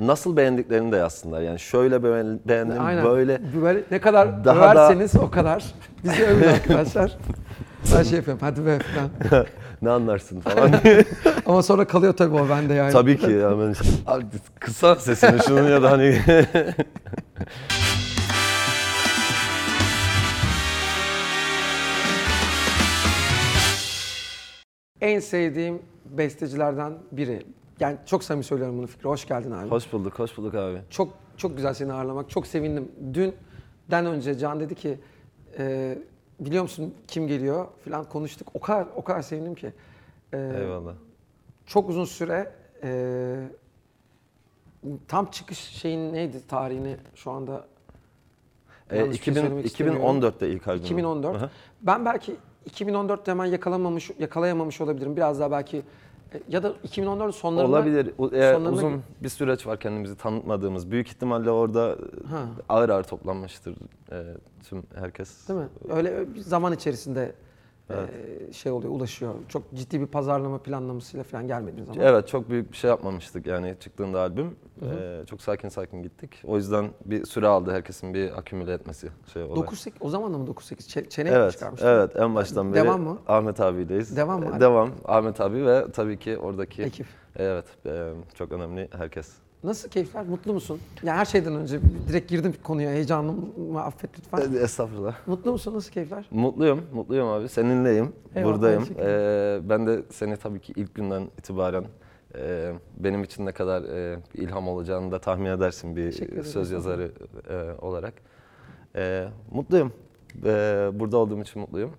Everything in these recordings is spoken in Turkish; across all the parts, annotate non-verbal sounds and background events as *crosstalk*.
Nasıl beğendiklerini de yazsınlar. Yani şöyle beğen- beğendim, Aynen. böyle. Böyle ne kadar Daha da- överseniz o kadar. Bizi övün arkadaşlar. *laughs* Ben şey yapıyorum hadi be falan. *laughs* ne anlarsın falan. *laughs* Ama sonra kalıyor tabii o bende yani. Tabii ki. Yani. Abi, kısa sesini şunun ya da hani. En sevdiğim bestecilerden biri. Yani çok samimi söylüyorum bunu Fikri. Hoş geldin abi. hoş bulduk, hoş bulduk abi. Çok çok güzel seni ağırlamak. Çok sevindim. Dünden önce Can dedi ki e, biliyor musun kim geliyor falan konuştuk. O kadar o kadar sevindim ki. E, Eyvallah. çok uzun süre e, tam çıkış şeyin neydi tarihini şu anda şey 2000, söylemek istemiyorum. 2014'te ilk albüm. 2014. Aha. Ben belki 2014'te hemen yakalamamış yakalayamamış olabilirim. Biraz daha belki e, ya da 2014 sonlarında Olabilir. U- e, sonlarına- uzun bir süreç var kendimizi tanıtmadığımız. Büyük ihtimalle orada Ha. ağır ağır toplanmıştır e, tüm herkes. Değil mi? Öyle bir zaman içerisinde Evet. e, şey oluyor, ulaşıyor. Çok ciddi bir pazarlama planlamasıyla falan gelmediği zaman. Evet çok büyük bir şey yapmamıştık yani çıktığında albüm. Ee, çok sakin sakin gittik. O yüzden bir süre aldı herkesin bir akümüle etmesi şey olarak. 9 o zaman da mı 9 8 Çe- çene mi Evet, çıkarmıştın? evet en baştan beri Devam mı? Ahmet abiyleyiz. Devam mı? Ee, Devam. Ahmet abi ve tabii ki oradaki Ekip. evet e, çok önemli herkes. Nasıl keyifler? Mutlu musun? Ya her şeyden önce direkt girdim konuya. Heyecanımı affet lütfen. Estağfurullah. Mutlu musun? Nasıl keyifler? Mutluyum, mutluyum abi. Seninleyim, Eyvallah, buradayım. Ee, ben de seni tabii ki ilk günden itibaren e, benim için ne kadar e, ilham olacağını da tahmin edersin bir söz yazarı e, olarak. E, mutluyum. E, burada olduğum için mutluyum.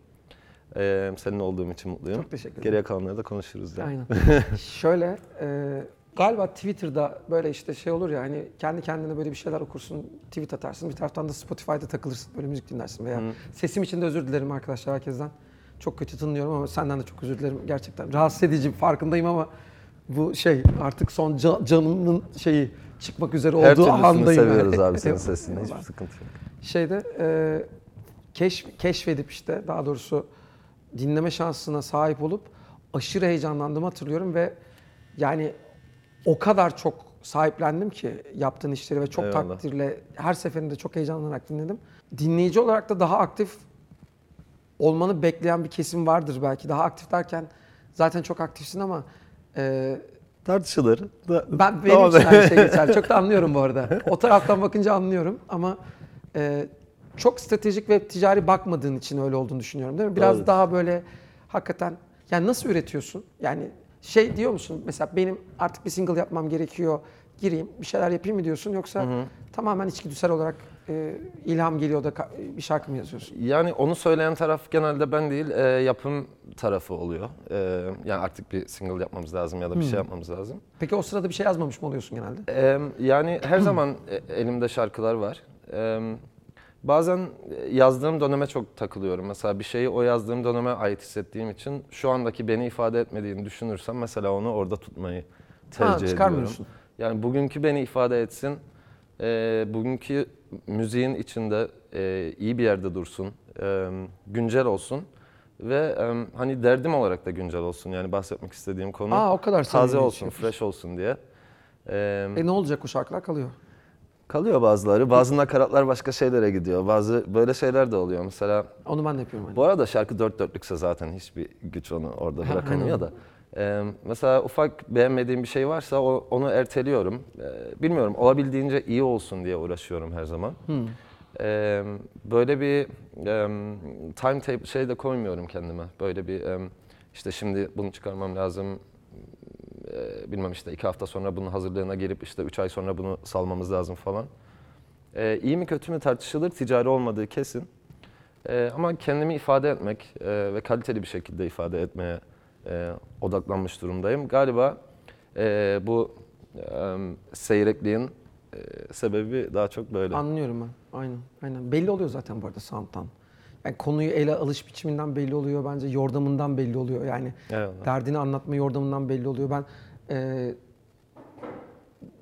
E, seninle olduğum için mutluyum. Çok teşekkür ederim. Geriye kalanları da konuşuruz. ya. Aynen. *laughs* Şöyle e, galiba Twitter'da böyle işte şey olur ya hani kendi kendine böyle bir şeyler okursun, tweet atarsın. Bir taraftan da Spotify'da takılırsın, böyle müzik dinlersin veya Hı. sesim için de özür dilerim arkadaşlar herkesten. Çok kötü tınlıyorum ama senden de çok özür dilerim gerçekten. Rahatsız edici farkındayım ama bu şey artık son ca- canımın şeyi çıkmak üzere Her olduğu andayım. yani. seviyoruz abi senin sesini. Hiçbir sıkıntı yok. şeyde e, keşf, keşfedip işte daha doğrusu dinleme şansına sahip olup aşırı heyecanlandığımı hatırlıyorum ve yani o kadar çok sahiplendim ki yaptığın işleri ve çok Eyvallah. takdirle her seferinde çok heyecanlanarak dinledim. Dinleyici olarak da daha aktif olmanı bekleyen bir kesim vardır belki. Daha aktif derken zaten çok aktifsin ama e, Tartışılır. Da- ben benim Tamam. için aynı şey *laughs* geçer. Çok da anlıyorum bu arada. O taraftan bakınca anlıyorum ama e, çok stratejik ve ticari bakmadığın için öyle olduğunu düşünüyorum değil mi? Biraz Doğru. daha böyle hakikaten yani nasıl üretiyorsun? Yani şey diyor musun mesela benim artık bir single yapmam gerekiyor gireyim bir şeyler yapayım mı diyorsun yoksa tamamen içgüdüsel olarak e, ilham geliyor da ka- bir şarkı mı yazıyorsun? Yani onu söyleyen taraf genelde ben değil, e, yapım tarafı oluyor. E, yani artık bir single yapmamız lazım ya da bir şey yapmamız lazım. Peki o sırada bir şey yazmamış mı oluyorsun genelde? E, yani her zaman e, elimde şarkılar var. E, bazen yazdığım döneme çok takılıyorum. Mesela bir şeyi o yazdığım döneme ait hissettiğim için şu andaki beni ifade etmediğini düşünürsem mesela onu orada tutmayı tercih Ha, ediyorum. Yani bugünkü beni ifade etsin, e, bugünkü müziğin içinde e, iyi bir yerde dursun, e, güncel olsun ve e, hani derdim olarak da güncel olsun. Yani bahsetmek istediğim konu Aa, o kadar taze olsun, şey. fresh olsun diye. E, E ne olacak o şarkılar kalıyor. Kalıyor bazıları, bazı nakaratlar başka şeylere gidiyor. Bazı böyle şeyler de oluyor. Mesela Onu ben de yapıyorum. Hani. bu arada şarkı dört dörtlükse zaten hiçbir güç onu orada bırakamıyor da. Ee, mesela ufak beğenmediğim bir şey varsa o, onu erteliyorum. Ee, bilmiyorum olabildiğince iyi olsun diye uğraşıyorum her zaman. Ee, böyle bir em, timetable şey de koymuyorum kendime. Böyle bir em, işte şimdi bunu çıkarmam lazım. Ee, bilmem işte iki hafta sonra bunun hazırlığına gelip işte üç ay sonra bunu salmamız lazım falan. Ee, iyi mi kötü mü tartışılır. Ticari olmadığı kesin. Ee, ama kendimi ifade etmek e, ve kaliteli bir şekilde ifade etmeye e, odaklanmış durumdayım. Galiba e, bu e, seyrekliğin e, sebebi daha çok böyle. Anlıyorum ben. Aynen. Aynen. Belli oluyor zaten bu arada sound'tan. Yani konuyu ele alış biçiminden belli oluyor bence. Yordamından belli oluyor. Yani Eyvallah. derdini anlatma yordamından belli oluyor. Ben e,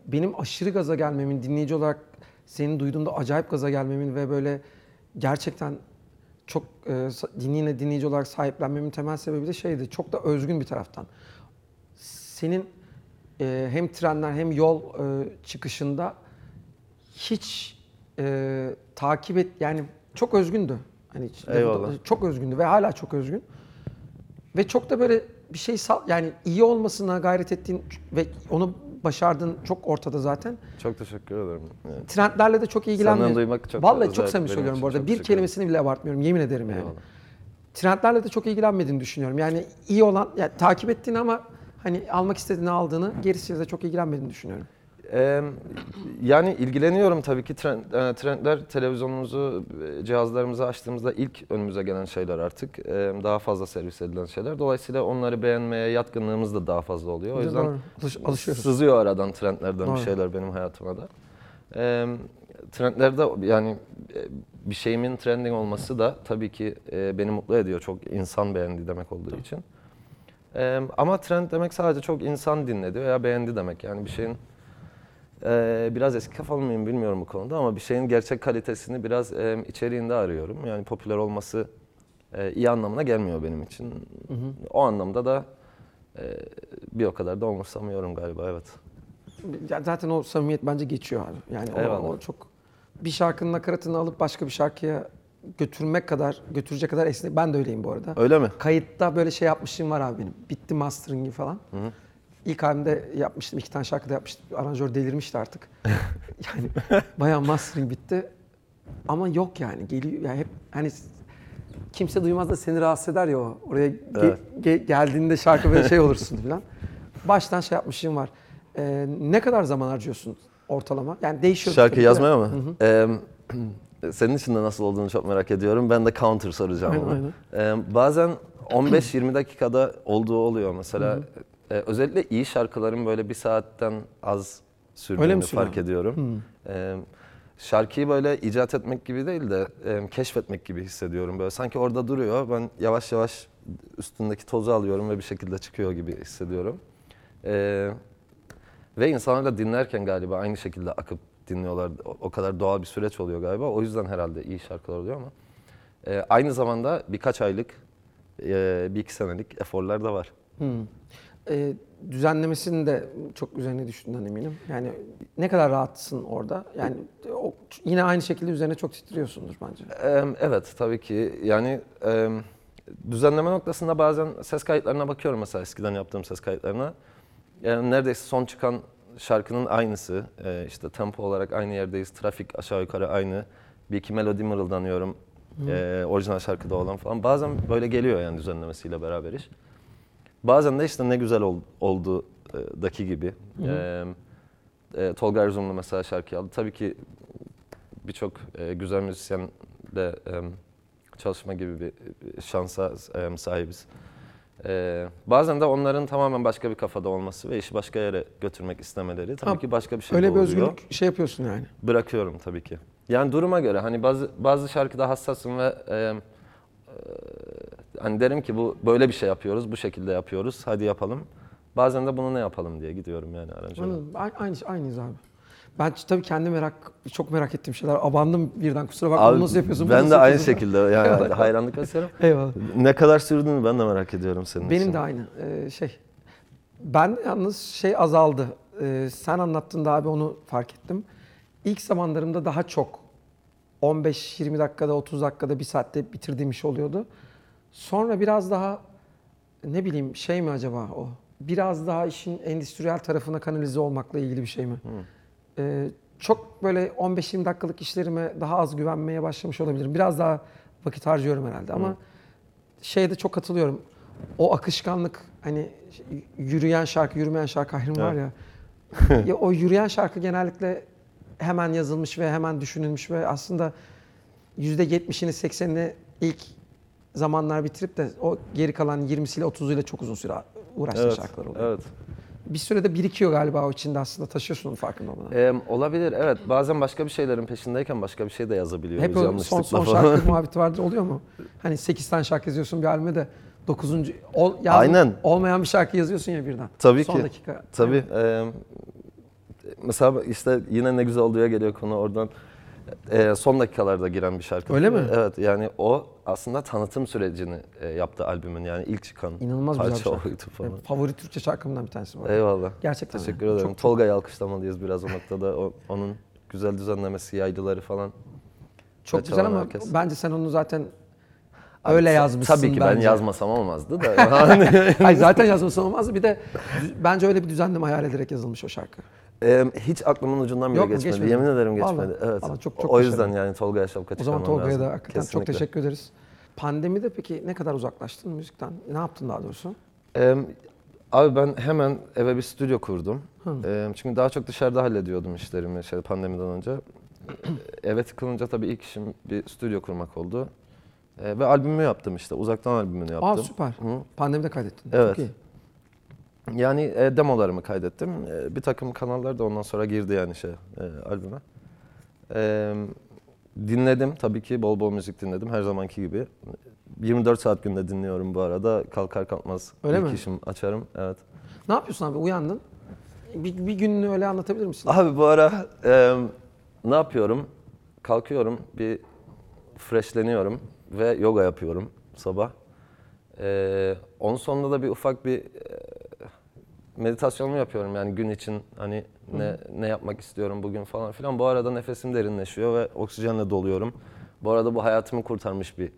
benim aşırı gaza gelmemin dinleyici olarak seni duyduğumda acayip gaza gelmemin ve böyle gerçekten çok e, dinleyine dinleyici olarak sahiplenmemin temel sebebi de şeydi. Çok da özgün bir taraftan. Senin e, hem trenler hem yol e, çıkışında hiç e, takip et yani çok özgündü. Hani Eyvallah. çok özgündü ve hala çok özgün. Ve çok da böyle bir şey sal yani iyi olmasına gayret ettiğin ve onu başardığın çok ortada zaten. Çok teşekkür ederim. Yani. Trendlerle de çok ilgilenmiyor. Senden duymak çok Vallahi çok samimi söylüyorum bu arada. Bir kelimesini bile abartmıyorum. Yemin ederim yani. Eyvallah. Trendlerle de çok ilgilenmediğini düşünüyorum. Yani iyi olan, yani takip ettiğini ama hani almak istediğini aldığını, gerisiyle de çok ilgilenmediğini düşünüyorum. Ee, yani ilgileniyorum tabii ki trend, e, trendler televizyonumuzu, e, cihazlarımızı açtığımızda ilk önümüze gelen şeyler artık. Ee, daha fazla servis edilen şeyler. Dolayısıyla onları beğenmeye yatkınlığımız da daha fazla oluyor. O yüzden Doğru. Alış- alışıyoruz. sızıyor aradan trendlerden Doğru. bir şeyler benim hayatıma da. Ee, trendlerde yani e, bir şeyimin trending olması da tabii ki e, beni mutlu ediyor. Çok insan beğendi demek olduğu için. Ee, ama trend demek sadece çok insan dinledi veya beğendi demek. Yani bir şeyin ee, biraz eski kafalı mıyım bilmiyorum bu konuda ama bir şeyin gerçek kalitesini biraz e, içeriğinde arıyorum. Yani popüler olması e, iyi anlamına gelmiyor benim için. O anlamda da e, bir o kadar da umursamıyorum galiba evet. Ya zaten o samimiyet bence geçiyor abi. Yani o, Eyvallah. o çok bir şarkının nakaratını alıp başka bir şarkıya götürmek kadar, götürecek kadar esnek. Ben de öyleyim bu arada. Öyle mi? Kayıtta böyle şey yapmışım var abi benim. Bitti mastering'i falan. İlk albümde yapmıştım. iki tane şarkı da yapmıştım. Aranjör delirmişti artık. *laughs* yani bayağı mastering bitti. Ama yok yani. Geliyor yani hep hani kimse duymaz da seni rahatsız eder ya o. Oraya ge- Evet. ge- geldiğinde şarkı böyle şey olursun falan. Baştan şey yapmışım var. Ee, ne kadar zaman harcıyorsun ortalama? Yani değişiyor. Şarkı yazmaya mı? Ee, *clears throat* senin için de nasıl olduğunu çok merak ediyorum. Ben de counter soracağım Aynen, onu. Ee, bazen 15-20 dakikada olduğu oluyor mesela. E, özellikle iyi şarkıların böyle bir saatten az sürdüğünü fark ediyorum. Ee, şarkıyı böyle icat etmek gibi değil de e, keşfetmek gibi hissediyorum. Böyle sanki orada duruyor. Ben yavaş yavaş üstündeki tozu alıyorum ve bir şekilde çıkıyor gibi hissediyorum. Ee, ve insanlar da dinlerken galiba aynı şekilde akıp dinliyorlar. O, o kadar doğal bir süreç oluyor galiba. O yüzden herhalde iyi şarkılar oluyor ama. e, aynı zamanda birkaç aylık, e, bir iki senelik eforlar da var. Hmm. Ee, düzenlemesini de çok üzerine düşündüğünden eminim. Yani ne kadar rahatsın orada? Yani o, yine aynı şekilde üzerine çok titriyorsundur bence. E, evet tabii ki. Yani e, düzenleme noktasında bazen ses kayıtlarına bakıyorum mesela eskiden yaptığım ses kayıtlarına. Yani neredeyse son çıkan şarkının aynısı. E, işte tempo olarak aynı yerdeyiz. Trafik aşağı yukarı aynı. Bir iki melodi mırıldanıyorum. E, orijinal şarkıda olan falan. Bazen böyle geliyor yani düzenlemesiyle beraber iş. Bazen de işte ne güzel ol, oldu e, daki gibi. E, e, Tolga Erzurumlu mesela şarkı aldı. Tabii ki birçok e, güzel müzisyenle e, çalışma gibi bir şansa e, sahibiz. E, bazen de onların tamamen başka bir kafada olması ve işi başka yere götürmek istemeleri tabii Tamam. ki başka bir şey Öyle bir doğuruyor. özgürlük şey yapıyorsun yani. Bırakıyorum tabii ki. Yani duruma göre hani bazı bazı şarkıda hassasım ve e, hani derim ki bu böyle bir şey yapıyoruz, bu şekilde yapıyoruz. Hadi yapalım. Bazen de bunu ne yapalım diye gidiyorum yani aranjöre. Anladım. A- Aynı, aynıyız abi. Ben tabii kendi merak, çok merak ettiğim şeyler. Abandım birden kusura bakma. Abi, Bunu nasıl yapıyorsun? bunu Ben nasıl de aynı yapıyorsun? şekilde yani *laughs* hayranlık gösteriyorum. Eyvallah. Ne kadar sürdüğünü ben de merak ediyorum senin Benim için. de aynı ee, şey. Ben yalnız şey azaldı. Ee, sen anlattığında abi onu fark ettim. İlk zamanlarımda daha çok 15-20 dakikada, 30 dakikada, bir saatte bitirdiğim iş oluyordu. Sonra biraz daha ne bileyim şey mi acaba o? Biraz daha işin endüstriyel tarafına kanalize olmakla ilgili bir şey mi? Ee, çok böyle 15-20 dakikalık işlerime daha az güvenmeye başlamış olabilirim. Biraz daha vakit harcıyorum herhalde ama şeyde çok katılıyorum. O akışkanlık hani yürüyen şarkı, yürümeyen şarkı ayrımı var ya. ya. O yürüyen şarkı genellikle hemen yazılmış ve hemen düşünülmüş ve aslında %70'ini 80'ini ilk zamanlar bitirip de o geri kalan 20'siyle 30'uyla çok uzun süre uğraştığın Evet, şarkılar oluyor. evet. Bir sürede birikiyor galiba o içinde aslında taşıyorsun onun farkında olmadan. Ee, olabilir evet. Bazen başka bir şeylerin peşindeyken başka bir şey de yazabiliyoruz. Hep o son, son şarkı *laughs* muhabbeti vardır oluyor mu? Hani 8 tane şarkı yazıyorsun bir albüme de 9. Ol, yaz- Aynen. olmayan bir şarkı yazıyorsun ya birden. Tabii son ki. dakika. Tabii. e, mesela işte yine ne güzel oluyor geliyor konu oradan. Ee, son dakikalarda giren bir şarkı. Öyle mi? Evet yani o aslında tanıtım sürecini e, yaptı albümün yani ilk çıkan İnanılmaz güzel bir parça şarkı. oydu falan. Benim favori Türkçe şarkımdan bir tanesi bu. Eyvallah. Gerçekten Teşekkür ederim. Çok- Tolga'yı alkışlamalıyız biraz o noktada. O- onun güzel düzenlemesi, yaylıları falan. Çok güzel ama herkes. bence sen onu zaten Abi öyle yazmışsın Tabii ki ben bence. yazmasam olmazdı da. *laughs* Hayır zaten yazması olmazdı. Bir de bence öyle bir düzenleme hayal ederek yazılmış o şarkı. Em, hiç aklımın ucundan bile Yok mu? geçmedi. Geçmedi Yemin mi? ederim geçmedi. Vallahi. Evet. Vallahi çok- O- çok o yüzden başarılı. yani Tolga'ya şapka O zaman Tolga'ya da hakikaten çok Kesinlikle. teşekkür ederiz. Pandemide peki ne kadar uzaklaştın müzikten? Ne yaptın daha doğrusu? Em, abi ben hemen eve bir stüdyo kurdum. Em, çünkü daha çok dışarıda hallediyordum işlerimi şey, pandemiden önce. *clears throat* eve tıkılınca tabii ilk işim bir stüdyo kurmak oldu. E, ve albümümü yaptım işte. Uzaktan albümünü yaptım. Aa süper. Hı. Pandemide kaydettin. Evet. Çok iyi. Yani e, demolarımı kaydettim. E, bir takım kanallar da ondan sonra girdi yani şey e, albüme. E, dinledim tabii ki bol bol müzik dinledim her zamanki gibi. 24 saat günde dinliyorum bu arada. Kalkar kalkmaz Öyle ilk mi? işim açarım. Evet. Ne yapıyorsun abi? Uyandın. Bir, bir gününü öyle anlatabilir misin? Abi bu ara e, ne yapıyorum? Kalkıyorum, bir freshleniyorum ve yoga yapıyorum sabah. E, onun sonunda da bir ufak bir e, meditasyonumu yapıyorum yani gün için hani ne ne yapmak istiyorum bugün falan filan. Bu arada nefesim derinleşiyor ve oksijenle doluyorum. Bu arada bu hayatımı kurtarmış bir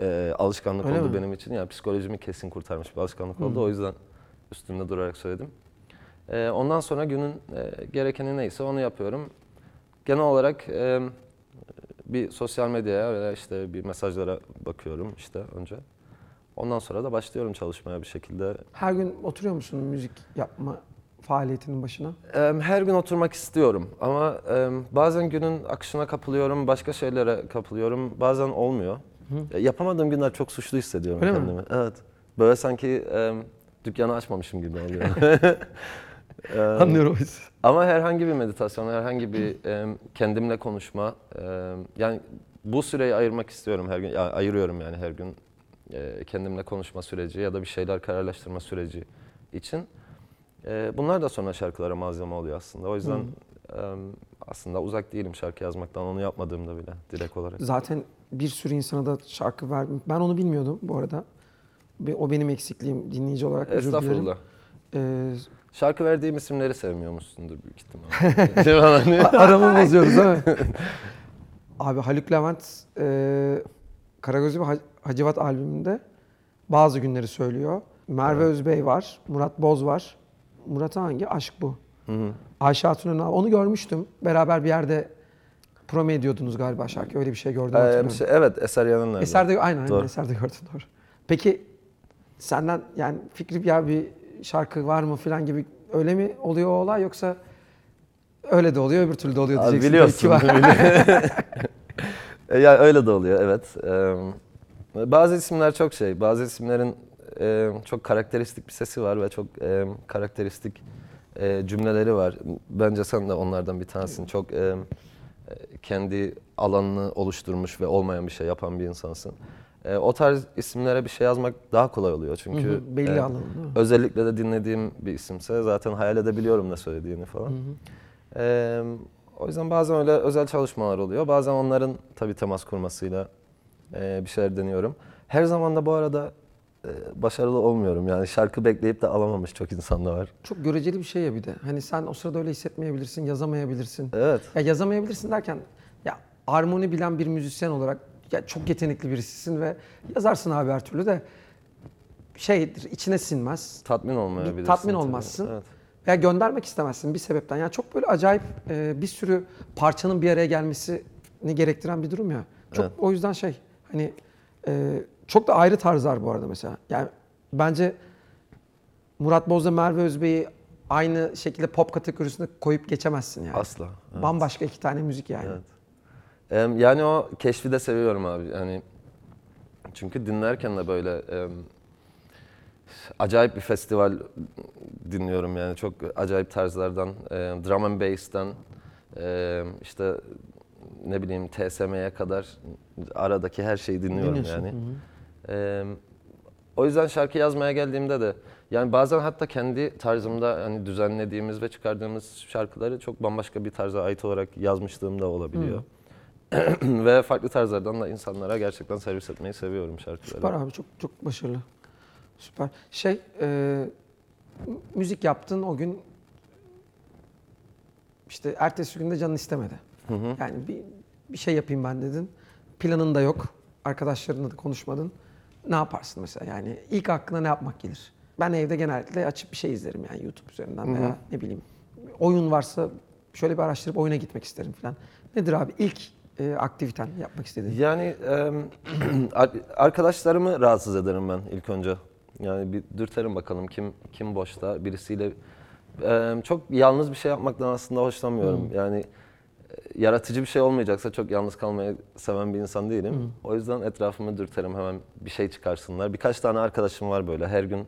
e, alışkanlık Öyle oldu mi? benim için. Yani psikolojimi kesin kurtarmış bir alışkanlık oldu. O yüzden üstünde durarak söyledim. E, ondan sonra günün e, gerekeni neyse onu yapıyorum. Genel olarak e, bir sosyal medyaya veya işte bir mesajlara bakıyorum işte önce. Ondan sonra da başlıyorum çalışmaya bir şekilde. Her gün oturuyor musun müzik yapma faaliyetinin başına? Her gün oturmak istiyorum ama bazen günün akışına kapılıyorum, başka şeylere kapılıyorum, bazen olmuyor. E, Yapamadığım günler çok suçlu hissediyorum Öyle mi? kendimi. Evet. Böyle sanki dükkanı açmamışım gibi oluyor. *laughs* Anlıyorum. Ama herhangi bir meditasyon, herhangi bir kendimle konuşma, yani bu süreyi ayırmak istiyorum her gün, ayırıyorum yani her gün e, kendimle konuşma süreci ya da bir şeyler kararlaştırma süreci için. E, bunlar da sonra şarkılara malzeme oluyor aslında. O yüzden em, aslında uzak değilim şarkı yazmaktan, onu yapmadığımda bile direkt olarak. Zaten bir sürü insana da şarkı verdim. Ben onu bilmiyordum bu arada. O benim eksikliğim dinleyici olarak. Estağfurullah. Ee, Şarkı verdiğim isimleri sevmiyormuşsundur büyük ihtimalle. *laughs* aramı bozuyoruz değil mi? Abi Haluk Levent e, ve Hac- Hacivat albümünde bazı günleri söylüyor. Merve Özbey var, Murat Boz var. Murat hangi? Aşk bu. Hı hı. Ayşe Hatun Önal. Onu görmüştüm. Beraber bir yerde promo ediyordunuz galiba şarkı. Öyle bir şey gördüm hatırlıyorum. şey, evet, Eser Yanınlar. Eserde aynen, aynen Doğru. eserde gördün doğru. Peki senden yani fikri ya bir şarkı var mı falan gibi öyle mi oluyor o olay yoksa öyle de oluyor öbür türlü de oluyor Abi diyeceksin. biliyorsun. Belki var. *laughs* E, *laughs* ya öyle de oluyor evet. Ee, bazı isimler çok şey, bazı isimlerin e, çok karakteristik bir sesi var ve çok e, karakteristik e, cümleleri var. Bence sen de onlardan bir tanesin. Çok e, e, kendi alanını oluşturmuş ve olmayan bir şey yapan bir insansın. E, o tarz isimlere bir şey yazmak daha kolay oluyor çünkü Hı hı, belli e, mi? özellikle de dinlediğim bir isimse zaten hayal edebiliyorum ne söylediğini falan. Ee, o yüzden bazen öyle özel çalışmalar oluyor. Bazen onların tabii temas kurmasıyla e, bir şeyler deniyorum. Her zaman da bu arada e, başarılı olmuyorum. Yani şarkı bekleyip de alamamış çok insan da var. Çok göreceli bir şey ya bir de. Hani sen o sırada öyle hissetmeyebilirsin, yazamayabilirsin. Evet. Ya yazamayabilirsin derken ya armoni bilen bir müzisyen olarak ya çok yetenekli birisisin ve yazarsın abi her türlü de şeydir içine sinmez. Tatmin olmayabilirsin. tatmin tabii. olmazsın. Evet. Veya göndermek istemezsin bir sebepten. Yani çok böyle acayip e, bir sürü parçanın bir araya gelmesini gerektiren bir durum ya. Çok Evet. o yüzden şey hani e, çok da ayrı tarzlar bu arada mesela. Yani bence Murat Boz'la Merve Özbey'i aynı şekilde pop kategorisine koyup geçemezsin yani. Asla. Evet. Bambaşka iki tane müzik yani. Evet. Yani o keşfi de seviyorum abi. Yani çünkü dinlerken de böyle acayip bir festival dinliyorum yani çok acayip tarzlardan, e, drum and bass'ten e, işte ne bileyim TSM'ye kadar aradaki her şeyi dinliyorum Dinliyorsun, yani. E, o yüzden şarkı yazmaya geldiğimde de yani bazen hatta kendi tarzımda hani düzenlediğimiz ve çıkardığımız şarkıları çok bambaşka bir tarza ait olarak yazmışlığım da olabiliyor. *clears throat* Ve farklı tarzlardan da insanlara gerçekten servis etmeyi seviyorum şarkıları. Süper abi çok çok başarılı. Süper. Şey e, müzik yaptın o gün işte ertesi günde canın istemedi. Hı hı. Yani bir, bir şey yapayım ben dedin. Planın da yok. Arkadaşlarınla da konuşmadın. Ne yaparsın mesela? Yani ilk aklına ne yapmak gelir? Ben evde genellikle açıp bir şey izlerim yani YouTube üzerinden veya ne bileyim. Oyun varsa şöyle bir araştırıp oyuna gitmek isterim falan. Nedir abi ilk e, aktiviten yapmak istediğin? Yani em, *clears throat* ar- arkadaşlarımı rahatsız ederim ben ilk önce. Yani bir dürterim bakalım kim kim boşta birisiyle Em, çok yalnız bir şey yapmaktan aslında hoşlanmıyorum. Yani e, yaratıcı bir şey olmayacaksa çok yalnız kalmayı seven bir insan değilim. O yüzden etrafımı dürterim hemen bir şey çıkarsınlar. Birkaç tane arkadaşım var böyle her gün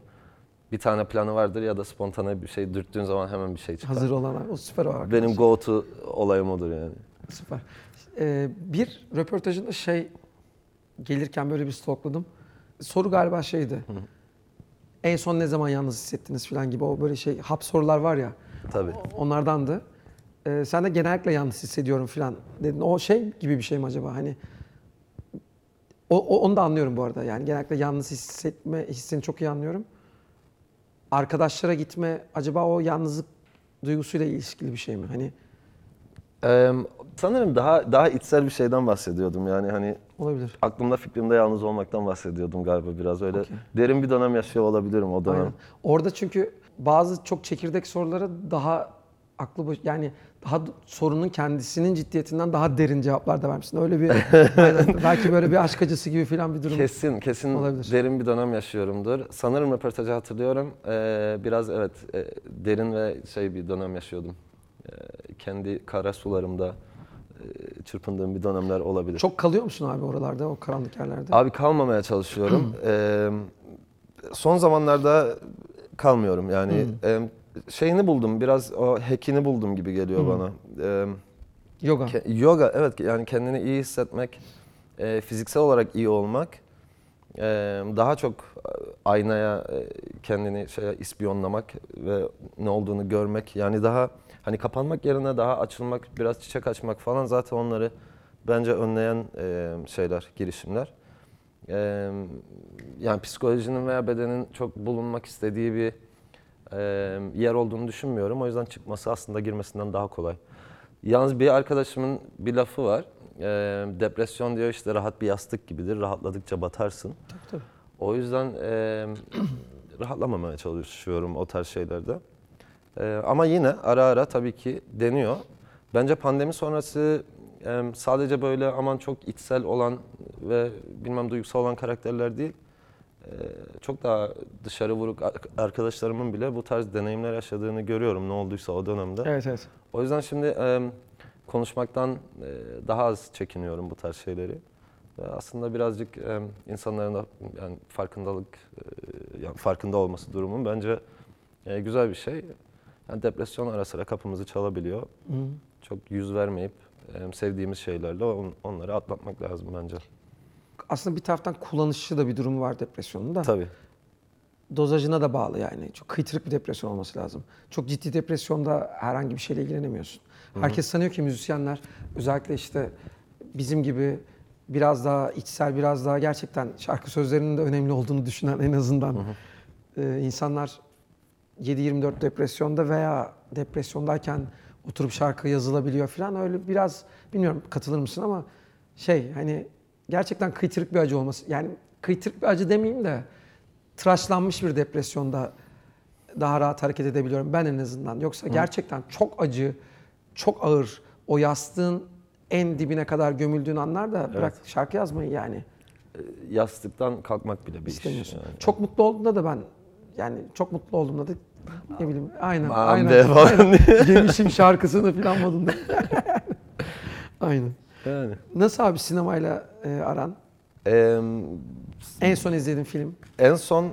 bir tane planı vardır ya da spontane bir şey dürttüğün zaman hemen bir şey çıkar. Hazır olan o süper o arkadaş. Benim go to olayım odur yani. Süper. Ee, bir röportajında şey gelirken böyle bir stalkladım. Soru galiba şeydi. En son ne zaman yalnız hissettiniz falan gibi o böyle şey hap sorular var ya. Tabii. Onlardandı. Ee, sen de genellikle yalnız hissediyorum falan dedin. O şey gibi bir şey mi acaba? Hani o, o- onu da anlıyorum bu arada. Yani genellikle yalnız hissetme hissini çok iyi anlıyorum. Arkadaşlara gitme acaba o yalnızlık duygusuyla ilişkili bir şey mi? Hani Eee, sanırım daha daha içsel bir şeyden bahsediyordum yani hani olabilir. aklımda fikrimde yalnız olmaktan bahsediyordum galiba biraz öyle Okey. derin bir dönem yaşıyor olabilirim o dönem. Aynen. Orada çünkü bazı çok çekirdek sorulara daha aklı baş, yani daha sorunun kendisinin ciddiyetinden daha derin cevaplar da vermişsin. Öyle bir *laughs* belki böyle bir aşk acısı gibi falan bir durum. Kesin kesin Olabilir. derin bir dönem yaşıyorumdur. Sanırım röportajı hatırlıyorum. Eee, biraz evet e, derin ve şey bir dönem yaşıyordum. Eee, kendi kara sularımda e, çırpındığım bir dönemler olabilir. Çok kalıyor musun abi oralarda, o karanlık yerlerde? Abi kalmamaya çalışıyorum. Eee, *clears throat* son zamanlarda kalmıyorum yani. eee, şeyini buldum biraz o hackini buldum gibi geliyor bana. Eee, Yoga. Ke- Yoga evet yani kendini iyi hissetmek, e, fiziksel olarak iyi olmak, e, daha çok aynaya e, kendini şey ispiyonlamak ve ne olduğunu görmek yani daha hani kapanmak yerine daha açılmak, biraz çiçek açmak falan zaten onları bence önleyen e, şeyler, girişimler. E, yani psikolojinin veya bedenin çok bulunmak istediği bir e, yer olduğunu düşünmüyorum. O yüzden çıkması aslında girmesinden daha kolay. Yalnız bir arkadaşımın bir lafı var. E, depresyon diyor işte rahat bir yastık gibidir. Rahatladıkça batarsın. Tabii, tabii. O yüzden e, *clears throat* rahatlamamaya çalışıyorum o tarz şeylerde. E, ama yine ara ara tabii ki deniyor. Bence pandemi sonrası e, sadece böyle aman çok içsel olan ve bilmem duygusal olan karakterler değil. E, çok daha dışarı vuruk ar- arkadaşlarımın bile bu tarz deneyimler yaşadığını görüyorum ne olduysa o dönemde. Evet evet. O yüzden şimdi konuşmaktan daha az çekiniyorum bu tarz şeyleri. Aslında birazcık insanların da yani farkındalık yani farkında olması durumun bence güzel bir şey. Yani depresyon ara sıra kapımızı çalabiliyor. Hı. Çok yüz vermeyip sevdiğimiz şeylerle on- onları atlatmak lazım bence. Aslında bir taraftan kullanışlı da bir durumu var depresyonun da. Tabii. Dozajına da bağlı yani. Çok kıytırık bir depresyon olması lazım. Çok ciddi depresyonda herhangi bir şeyle ilgilenemiyorsun. Herkes sanıyor ki müzisyenler özellikle işte bizim gibi biraz daha içsel, biraz daha gerçekten şarkı sözlerinin de önemli olduğunu düşünen en azından e, insanlar 7-24 depresyonda veya depresyondayken oturup şarkı yazılabiliyor falan öyle biraz bilmiyorum katılır mısın ama şey hani gerçekten kıytırık bir acı olması yani kıytırık bir acı demeyeyim de tıraşlanmış bir depresyonda daha rahat hareket edebiliyorum ben en azından. Yoksa gerçekten çok acı, çok ağır o yastığın en dibine kadar gömüldüğün anlar da bırak şarkı yazmayı yani E, Yastıktan kalkmak bile bir iş. istemiyorsun. yani. Çok mutlu olduğunda da ben yani çok mutlu olduğumda da ne bileyim aynen Aman aynen. falan aynen. Şarkısını falan modunda. *laughs* aynen. Yani. Nasıl abi sinemayla e, aran? E, En son izlediğin film? En son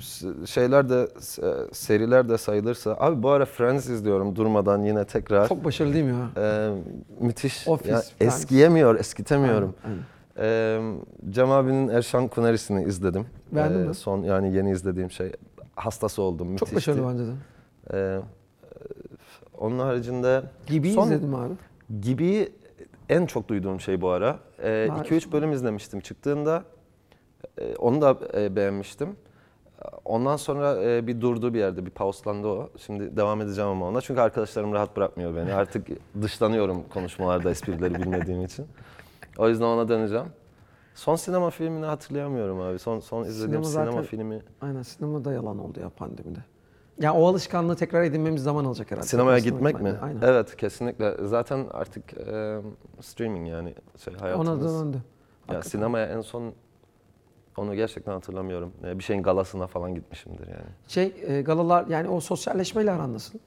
s- şeyler de e, seriler de sayılırsa abi bu ara Friends izliyorum durmadan yine tekrar. Çok başarılı değil mi ya? Em, müthiş. Office, Ya, Friends. eskiyemiyor, eskitemiyorum. Aynen, Em, Cem abinin Erşan Kuneri'sini izledim. Beğendin Ee, mi? Son yani yeni izlediğim şey. Hastası oldum. Çok müthişti. başarılı bence de. Ee, onun haricinde Gibi Son- izledim abi. gibi en çok duyduğum şey bu ara. Maalesef. 2-3 bölüm izlemiştim çıktığında. E, onu da e, beğenmiştim. Ondan sonra e, bir durdu bir yerde, bir pauslandı o. Şimdi devam edeceğim ama ona. Çünkü arkadaşlarım rahat bırakmıyor beni. Artık *laughs* dışlanıyorum konuşmalarda esprileri bilmediğim için. O yüzden ona döneceğim. Son sinema filmini hatırlayamıyorum abi. Son son izlediğim Sinema sinema, zaten- filmi. Aynen sinemada yalan oldu ya pandemide. Ya o alışkanlığı tekrar edinmemiz zaman alacak herhalde. Sinemaya Tekrar gitmek mi? Aynen. Evet kesinlikle. Zaten artık e, streaming yani şey hayatımız. Ona da döndü. Ya Hakikaten. sinemaya en son onu gerçekten hatırlamıyorum. E, Bir şeyin galasına falan gitmişimdir yani. Şey e, galalar yani o sosyalleşmeyle aran nasıl?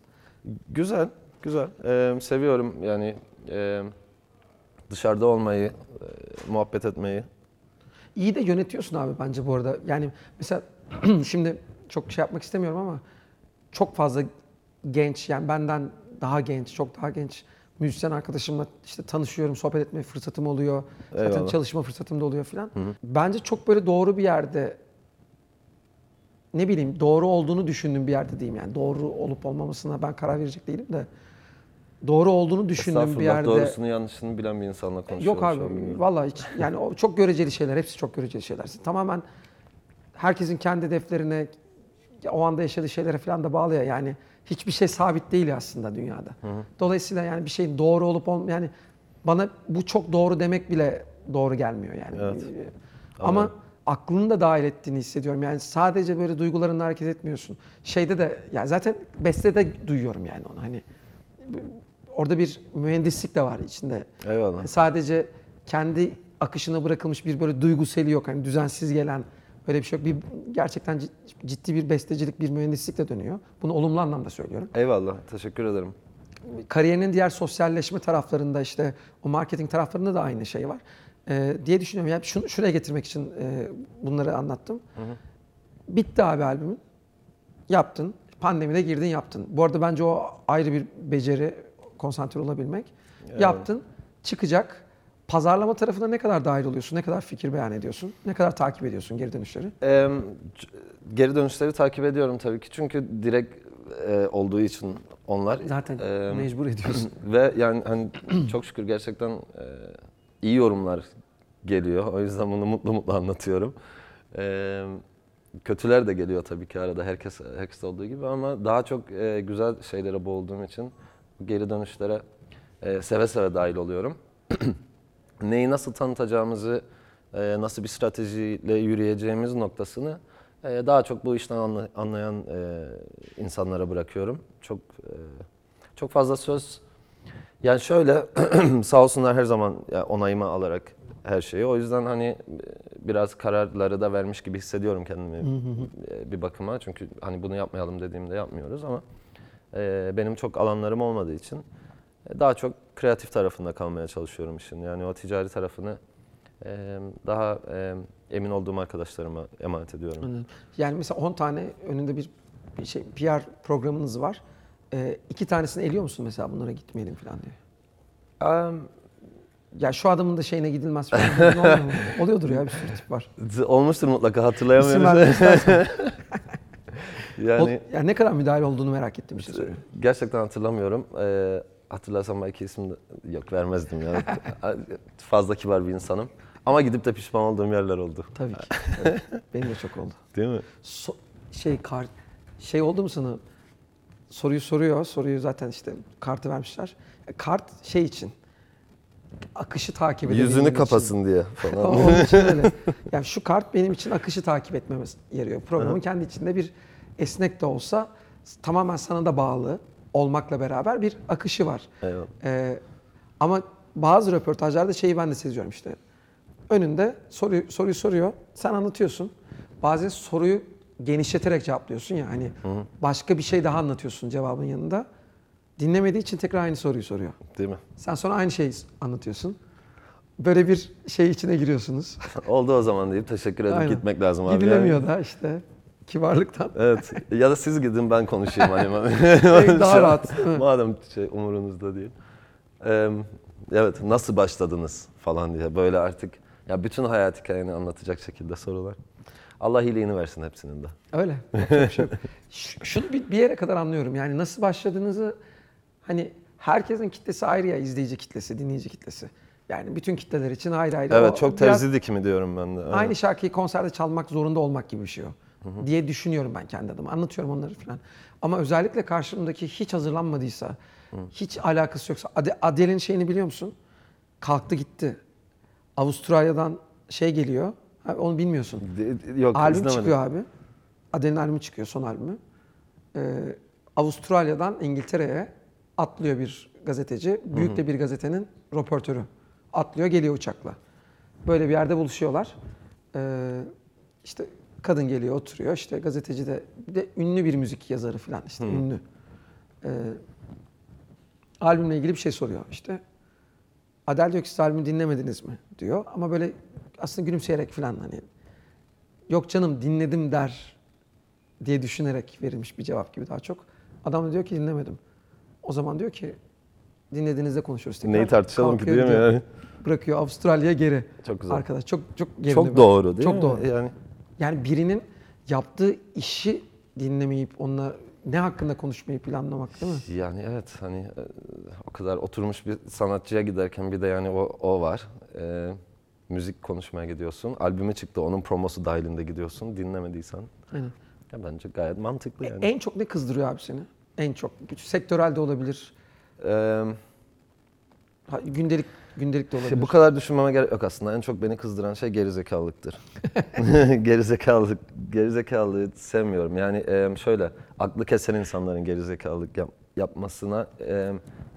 Güzel, güzel. E, seviyorum yani e, dışarıda olmayı, e, muhabbet etmeyi. İyi de yönetiyorsun abi bence bu arada. Yani mesela *clears throat* şimdi çok şey yapmak istemiyorum ama çok fazla genç yani benden daha genç, çok daha genç müzisyen arkadaşımla işte tanışıyorum, sohbet etme fırsatım oluyor. Zaten Eyvallah. çalışma fırsatım da oluyor filan. Bence çok böyle doğru bir yerde ne bileyim doğru olduğunu düşündüğüm bir yerde diyeyim yani. Doğru olup olmamasına ben karar verecek değilim de doğru olduğunu düşündüğüm bir Estağfurullah, yerde doğrusunu yanlışını bilen bir insanla konuşuyorum. Yok şu abi an, bilmiyorum. vallahi hiç yani o çok göreceli şeyler hepsi çok göreceli şeyler. Tamamen herkesin kendi hedeflerine o anda yaşadığı şeylere falan da bağlı ya yani hiçbir şey sabit değil aslında dünyada. Dolayısıyla yani bir şeyin doğru olup olm yani bana bu çok doğru demek bile doğru gelmiyor yani. Evet. Ee, Ama aklını da dahil ettiğini hissediyorum. Yani sadece böyle duygularınla hareket etmiyorsun. Şeyde de yani zaten bestede duyuyorum yani onu hani orada bir mühendislik de var içinde. Eyvallah. Sadece kendi akışına bırakılmış bir böyle duyguseli yok. Hani düzensiz gelen böyle bir şey yok. Bir, gerçekten cid- ciddi bir bestecilik, bir mühendislik de dönüyor. Bunu olumlu anlamda söylüyorum. Eyvallah, teşekkür ederim. Kariyerinin diğer sosyalleşme taraflarında işte o marketing taraflarında da aynı şey var. Ee, diye düşünüyorum. Yani şunu şuraya getirmek için e, bunları anlattım. Bitti abi albümün. Yaptın. Pandemide girdin yaptın. Bu arada bence o ayrı bir beceri, konsantre olabilmek. Evet. Yaptın. Çıkacak. Pazarlama tarafına ne kadar dahil oluyorsun? Ne kadar fikir beyan ediyorsun? Ne kadar takip ediyorsun geri dönüşleri? Ee, geri dönüşleri takip ediyorum tabii ki çünkü direkt e, olduğu için onlar. Zaten Ee, mecbur ediyorsun. *laughs* Ve yani hani çok şükür gerçekten e, iyi yorumlar geliyor. O yüzden bunu mutlu mutlu anlatıyorum. E, kötüler de geliyor tabii ki arada herkes herkes olduğu gibi ama daha çok e, güzel şeylere boğulduğum için geri dönüşlere e, seve seve dahil oluyorum. *clears throat* Neyi nasıl tanıtacağımızı, e, nasıl bir stratejiyle yürüyeceğimiz noktasını e, daha çok bu işten anla- anlayan e, insanlara bırakıyorum. Çok çok fazla söz yani şöyle *clears throat* sağ olsunlar her zaman onayımı alarak her şeyi. O yüzden hani biraz kararları da vermiş gibi hissediyorum kendimi bir bakıma. Çünkü hani bunu yapmayalım dediğimde yapmıyoruz ama benim çok alanlarım olmadığı için daha çok kreatif tarafında kalmaya çalışıyorum işin. Yani o ticari tarafını e, daha e, emin olduğum arkadaşlarıma emanet ediyorum. Anladım. Yani mesela 10 tane önünde bir, bir şey PR programınız var. Ee, iki tanesini eliyor musun mesela bunlara gitmeyelim falan diye? Em, Ya şu adamın da şeyine gidilmez falan. Oluyor? *laughs* Oluyordur ya bir sürü tip var. olmuştur mutlaka istersen. *laughs* yani O- yani ne kadar müdahale olduğunu merak ettiğim için soruyorum. Gerçekten hatırlamıyorum. Ee, hatırlasam belki isim de yok vermezdim ya. *laughs* Fazla kibar bir insanım. Ama gidip de pişman olduğum yerler oldu. Tabii ki. Evet. *laughs* Benim de çok oldu. Değil mi? So- şey kar şey oldu mu sana? Soruyu soruyor. Soruyu zaten işte kartı vermişler. Kart şey için. Akışı takip edebilmem Yüzünü için. kapasın diye falan. *laughs* Onun için öyle. Yani şu kart benim için akışı takip etmeme yarıyor. Programın kendi içinde bir esnek de olsa tamamen sana da bağlı olmakla beraber bir akışı var. Eyvallah. Ee, ama bazı röportajlarda şeyi ben de seziyorum işte. Önünde soruyu, soruyu soruyor, sen anlatıyorsun. Bazen soruyu genişleterek cevaplıyorsun ya hani başka bir şey daha anlatıyorsun cevabın yanında. Dinlemediği için tekrar aynı soruyu soruyor. Değil mi? Sen sonra aynı şeyi anlatıyorsun. Böyle bir şey içine giriyorsunuz. *laughs* Oldu o zaman deyip teşekkür edip Aynen. gitmek lazım abi. Gidilemiyor Yani. da işte kibarlıktan. Evet. Ya da siz gidin ben konuşayım hani. *laughs* Daha rahat, değil mi? Madem şey umurunuzda değil. Ee, evet nasıl başladınız falan diye böyle artık ya bütün hayat hikayeni anlatacak şekilde sorular. Allah iyiliğini versin hepsinin de. Öyle. Şey *laughs* Şunu bir, bir yere kadar anlıyorum. Yani nasıl başladığınızı hani herkesin kitlesi ayrı ya izleyici kitlesi, dinleyici kitlesi. Yani bütün kitleler için ayrı ayrı. Evet O çok terzi dikimi diyorum ben de. Aynen. Aynı şarkıyı konserde çalmak zorunda olmak gibi bir şey o. Diye düşünüyorum ben kendi adıma. Anlatıyorum onları falan. Ama özellikle karşımdaki hiç hazırlanmadıysa, hiç alakası yoksa. Ade- Adele'in şeyini biliyor musun? Kalktı gitti. Avustralya'dan şey geliyor. Ha, onu bilmiyorsun. De- de- Yok Albüm izlemedim. çıkıyor abi. Adele'nin albümü çıkıyor, son albümü. Ee, Avustralya'dan İngiltere'ye atlıyor bir gazeteci. Büyük de bir gazetenin röportörü. Atlıyor, geliyor uçakla. Böyle bir yerde buluşuyorlar. Ee, işte kadın geliyor, oturuyor. İşte gazeteci de, bir de ünlü bir müzik yazarı falan işte ünlü. Ee, albümle ilgili bir şey soruyor işte. Adele diyor ki siz albümü dinlemediniz mi diyor. Ama böyle aslında gülümseyerek falan hani yok canım dinledim der diye düşünerek verilmiş bir cevap gibi daha çok. Adam da diyor ki dinlemedim. O zaman diyor ki dinlediğinizde konuşuruz tekrar. Neyi tartışalım ki Kalkıyor, değil mi gidiyor. yani? Bırakıyor Avustralya'ya geri. Çok güzel. Arkadaş çok çok gerilim. Çok doğru değil çok mi? doğru. Yani Yani birinin yaptığı işi dinlemeyip onunla ne hakkında konuşmayı planlamak değil mi? Yani evet hani e, o kadar oturmuş bir sanatçıya giderken bir de yani o, o var. E, müzik konuşmaya gidiyorsun. Albümü çıktı onun promosu dahilinde gidiyorsun. Dinlemediysen Aynen. ya bence gayet mantıklı yani. En çok ne kızdırıyor abi seni? En çok. Sektörel de olabilir. E, ha, Gündelik gündelik de olabilir. şey, bu kadar düşünmeme gerek yok aslında. En çok beni kızdıran şey gerizekalılıktır. *laughs* gerizekalılık, gerizekalılığı sevmiyorum. Yani e, şöyle aklı kesen insanların gerizekalılık yap, yapmasına e,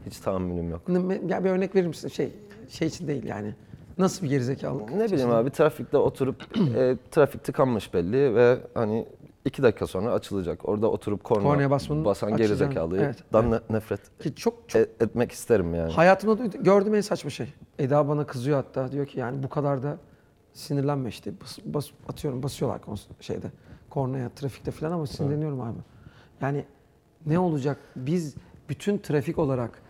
hiç tahammülüm yok. Ya bir örnek verir misin? Şey şey için değil yani. Nasıl bir gerizekalılık? Ne bileyim abi trafikte oturup *clears throat* e, trafik tıkanmış belli ve hani iki dakika sonra açılacak. Orada oturup korna Kornaya basmanın basan açacağını- gerizekalıyı Evet, dan ne- nefret Ki çok çok e- etmek isterim yani. hayatımda gördüğüm en saçma şey. Eda bana kızıyor hatta diyor ki yani bu kadar da sinirlenme işte. Bas, bas- atıyorum basıyorlar kons- şeyde kornaya trafikte falan ama sinirleniyorum abi. Yani ne olacak? Biz bütün trafik olarak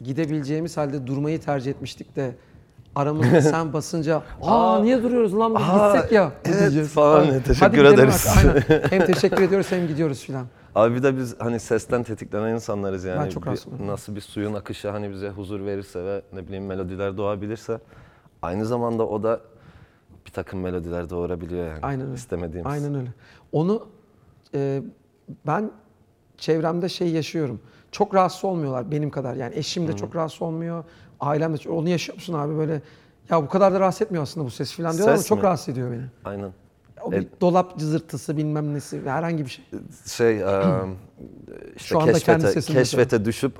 gidebileceğimiz halde durmayı tercih etmiştik de aramızda *laughs* sen basınca aa niye duruyoruz lan biz Aa, gitsek ya evet diyeceğiz. falan, Hadi teşekkür gidelim ederiz. artık, Aynen. Hem teşekkür ediyoruz hem gidiyoruz filan. Abi bir de biz hani sesten tetiklenen insanlarız yani. Ben çok Bir- rahatsızım. Nasıl bir suyun akışı hani bize huzur verirse ve ne bileyim melodiler doğabilirse aynı zamanda o da bir takım melodiler doğurabiliyor yani. Aynen öyle. İstemediğimiz. Aynen öyle. Onu e, ben çevremde şey yaşıyorum. Çok rahatsız olmuyorlar benim kadar. Yani eşim de çok rahatsız olmuyor. Ailem de çok- onu yaşıyor musun abi böyle ya bu kadar da rahatsız etmiyor aslında bu ses falan diyorlar ama çok mi? rahatsız ediyor beni. Aynen. O bir dolap cızırtısı bilmem nesi herhangi bir şey. şey *clears throat* eee, işte Şu anda kendi keşfete, sesini keşfete düşüp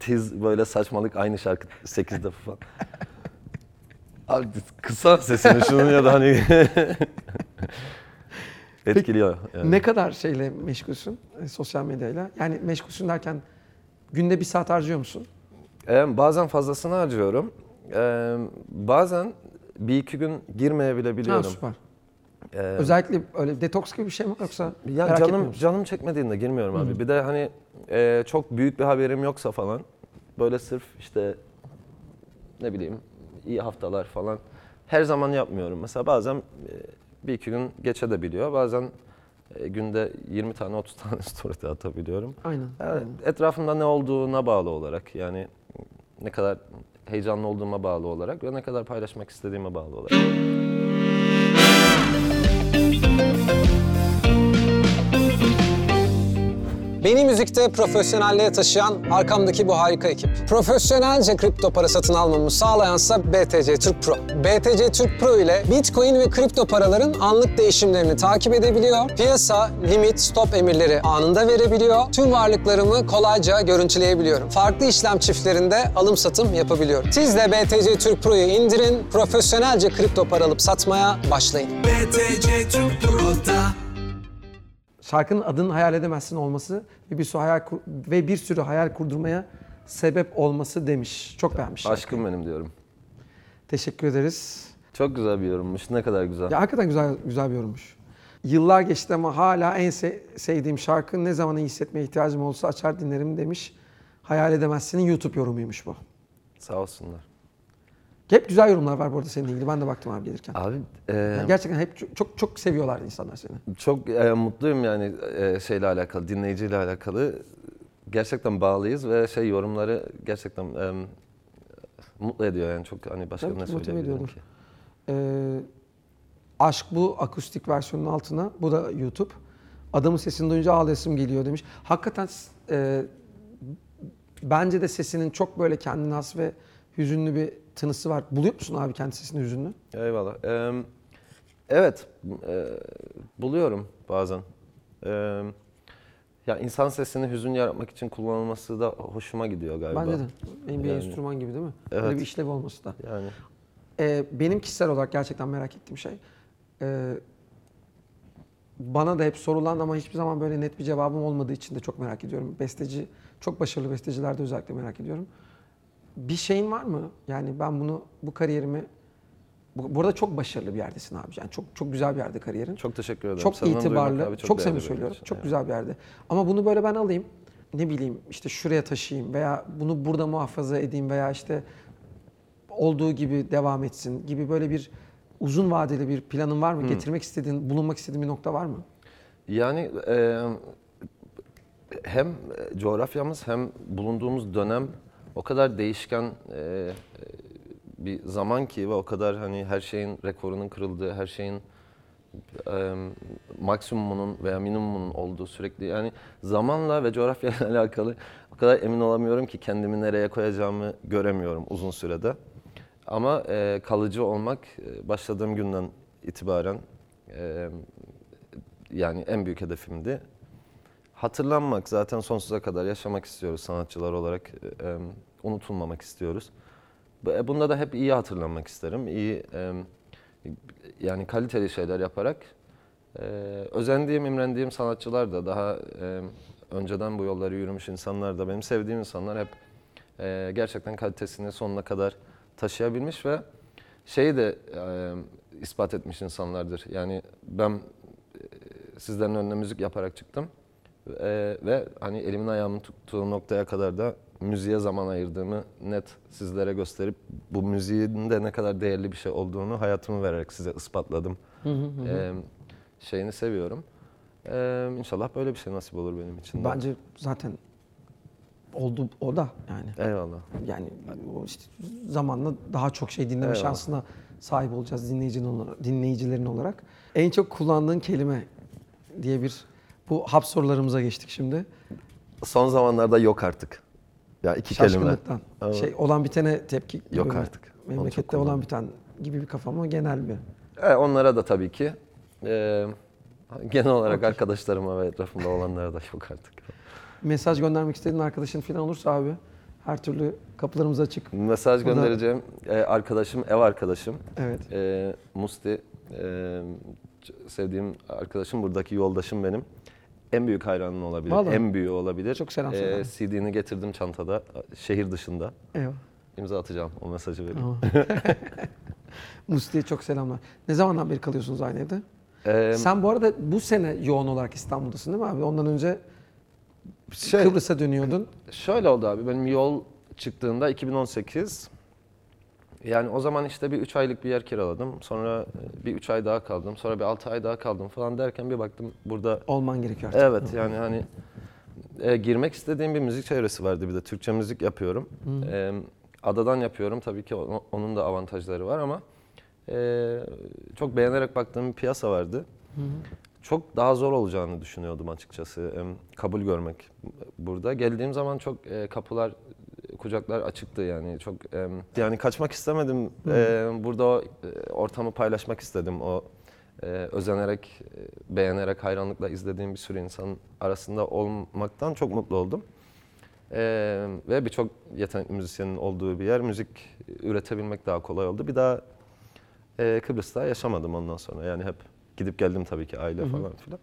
tiz böyle saçmalık aynı şarkı 8 defa falan. *laughs* Abi kısa sesini şunun ya da hani *laughs* etkiliyor. Yani. Ne kadar şeyle meşgulsün e, sosyal medyayla? Yani meşgulsün derken günde bir saat harcıyor musun? Eee, bazen fazlasını harcıyorum. Eee, bazen bir iki gün girmeye bile Ha, süper. Eee, Özellikle öyle detoks gibi bir şey mi yoksa Ya merak canım canım çekmediğinde girmiyorum abi. Bir de hani e, çok büyük bir haberim yoksa falan böyle sırf işte ne bileyim iyi haftalar falan her zaman yapmıyorum. Mesela bazen e, bir iki gün geçe de biliyor. Bazen e, günde 20 tane 30 tane *laughs* story de atabiliyorum. Aynen. Yani etrafımda ne olduğuna bağlı olarak yani ne kadar heyecanlı olduğuma bağlı olarak ve ne kadar paylaşmak istediğime bağlı olarak. Beni müzikte profesyonelliğe taşıyan arkamdaki bu harika ekip. Profesyonelce kripto para satın almamı sağlayansa BTC Türk Pro. BTC Türk Pro ile Bitcoin ve kripto paraların anlık değişimlerini takip edebiliyor. Piyasa, limit, stop emirleri anında verebiliyor. Tüm varlıklarımı kolayca görüntüleyebiliyorum. Farklı işlem çiftlerinde alım satım yapabiliyorum. Siz de BTC Türk Pro'yu indirin, profesyonelce kripto para alıp satmaya başlayın. BTC Türk Pro'da şarkının adını hayal edemezsin olması ve bir sürü hayal kur- ve bir sürü hayal kurdurmaya sebep olması demiş. Çok beğenmiş. Aşkım benim diyorum. Teşekkür ederiz. Çok güzel bir yorummuş. Ne kadar güzel. Ya hakikaten güzel güzel bir yorummuş. Yıllar geçti ama hala en se- sevdiğim şarkı ne zaman iyi hissetmeye ihtiyacım olsa açar dinlerim demiş. Hayal edemezsinin YouTube yorumuymuş bu. Sağ olsunlar. Hep güzel yorumlar var bu arada seninle ilgili. Ben de baktım abi gelirken. Abi e, Yani gerçekten hep çok, çok çok seviyorlar insanlar seni. çok e, mutluyum yani e, şeyle alakalı, dinleyiciyle alakalı. Gerçekten bağlıyız ve şey yorumları gerçekten e, mutlu ediyor yani çok hani başka Evet, ne söyleyebilirim ki. Ee, Aşk bu akustik versiyonun altına. Bu da YouTube. Adamın sesini duyunca ağlayasım geliyor demiş. Hakikaten e, bence de sesinin çok böyle kendine has ve hüzünlü bir tınısı var. Buluyor musun abi kendi sesini hüzünlü? Eyvallah. Ee, evet, e, buluyorum bazen. Ee, ya insan sesini hüzün yaratmak için kullanılması da hoşuma gidiyor galiba. Bence de. Benim bir Yani- enstrüman gibi değil mi? Evet. Böyle bir işlevi olması da. Yani Ee, benim kişisel olarak gerçekten merak ettiğim şey ee, bana da hep sorulan ama hiçbir zaman böyle net bir cevabım olmadığı için de çok merak ediyorum. Besteci, çok başarılı bestecilerde özellikle merak ediyorum. Bir şeyin var mı? Yani ben bunu, bu kariyerimi, bu, burada çok başarılı bir yerdesin abi. Yani çok çok güzel bir yerde kariyerin. çok teşekkür ederim. Çok Senden itibarlı, abi çok, samimi benim söylüyorum. Çok Evet. güzel bir yerde. Ama bunu böyle ben alayım, ne bileyim işte şuraya taşıyayım veya bunu burada muhafaza edeyim veya işte olduğu gibi devam etsin gibi böyle bir uzun vadeli bir planın var mı? Getirmek istediğin, bulunmak istediğin bir nokta var mı? Yani e, hem coğrafyamız hem bulunduğumuz dönem o kadar değişken e, bir zaman ki ve o kadar hani her şeyin rekorunun kırıldığı, her şeyin e, maksimumunun veya minimumunun olduğu sürekli yani zamanla ve coğrafyayla *laughs* alakalı o kadar emin olamıyorum ki kendimi nereye koyacağımı göremiyorum uzun sürede. Ama e, kalıcı olmak e, başladığım günden itibaren e, yani en büyük hedefimdi. Hatırlanmak zaten sonsuza kadar yaşamak istiyoruz sanatçılar olarak. E, e, unutulmamak istiyoruz. E, Bunda da hep iyi hatırlanmak isterim. İyi e, yani kaliteli şeyler yaparak e, özendiğim, imrendiğim sanatçılar da daha önceden bu yolları yürümüş insanlar da benim sevdiğim insanlar hep gerçekten kalitesini sonuna kadar taşıyabilmiş ve şeyi de ispat etmiş insanlardır. Yani ben sizlerin önüne müzik yaparak çıktım ve hani elimin ayağımın tuttuğu noktaya kadar da müziğe zaman ayırdığımı net sizlere gösterip bu müziğin de ne kadar değerli bir şey olduğunu hayatımı vererek size ispatladım. E, şeyini seviyorum. E, inşallah böyle bir şey nasip olur benim için de. Bence zaten oldu o da yani. Eyvallah. Yani o işte zamanla daha çok şey dinleme Eyvallah. şansına sahip olacağız dinleyicinin olarak, dinleyicilerin olarak. En çok kullandığın kelime diye bir bu hap sorularımıza geçtik şimdi. Son zamanlarda yok artık. Ya iki kelime. Şaşkınlıktan. Ama Şey olan bitene tepki Yok mi? artık. Memlekette olan biten gibi bir kafa mı genel bir? E, onlara da tabii ki. E, genel olarak arkadaşlarıma ve etrafımda olanlara da yok artık. Mesaj göndermek istediğin arkadaşın falan olursa abi her türlü kapılarımız açık. Mesaj O göndereceğim e, arkadaşım, ev arkadaşım. Evet. E, Musti, e, sevdiğim arkadaşım, buradaki yoldaşım benim. En büyük hayranın olabilir, Vallahi. en büyüğü olabilir. Çok selam söyle. CD'ni getirdim çantada, şehir dışında. Eyvallah. İmza atacağım, o mesajı vereyim. *laughs* Musti'ye çok selamlar. Ne zamandan beri kalıyorsunuz aynı evde? E, Sen bu arada bu sene yoğun olarak İstanbul'dasın değil mi abi? Ondan önce şey, Kıbrıs'a dönüyordun. Şöyle oldu abi benim yol çıktığında 2018 yani o zaman işte bir 3 aylık bir yer kiraladım. Sonra e, bir 3 ay daha kaldım. Sonra bir 6 ay daha kaldım falan derken bir baktım burada Olman gerekiyor artık. evet yani hani e, girmek istediğim bir müzik çevresi vardı bir de Türkçe müzik yapıyorum. E, adadan yapıyorum tabii ki onun da avantajları var ama e, çok beğenerek baktığım bir piyasa vardı. Çok daha zor olacağını düşünüyordum açıkçası em, kabul görmek burada. Geldiğim zaman çok e, kapılar, kucaklar açıktı yani çok em, yani kaçmak istemedim. E, burada o e, ortamı paylaşmak istedim. O e, özenerek, e, beğenerek, hayranlıkla izlediğim bir sürü insan arasında olmaktan çok mutlu oldum. E, ve birçok yetenekli müzisyenin olduğu bir yer müzik üretebilmek daha kolay oldu. Bir daha e, Kıbrıs'ta yaşamadım ondan sonra. Yani hep gidip geldim tabii ki aile falan filan.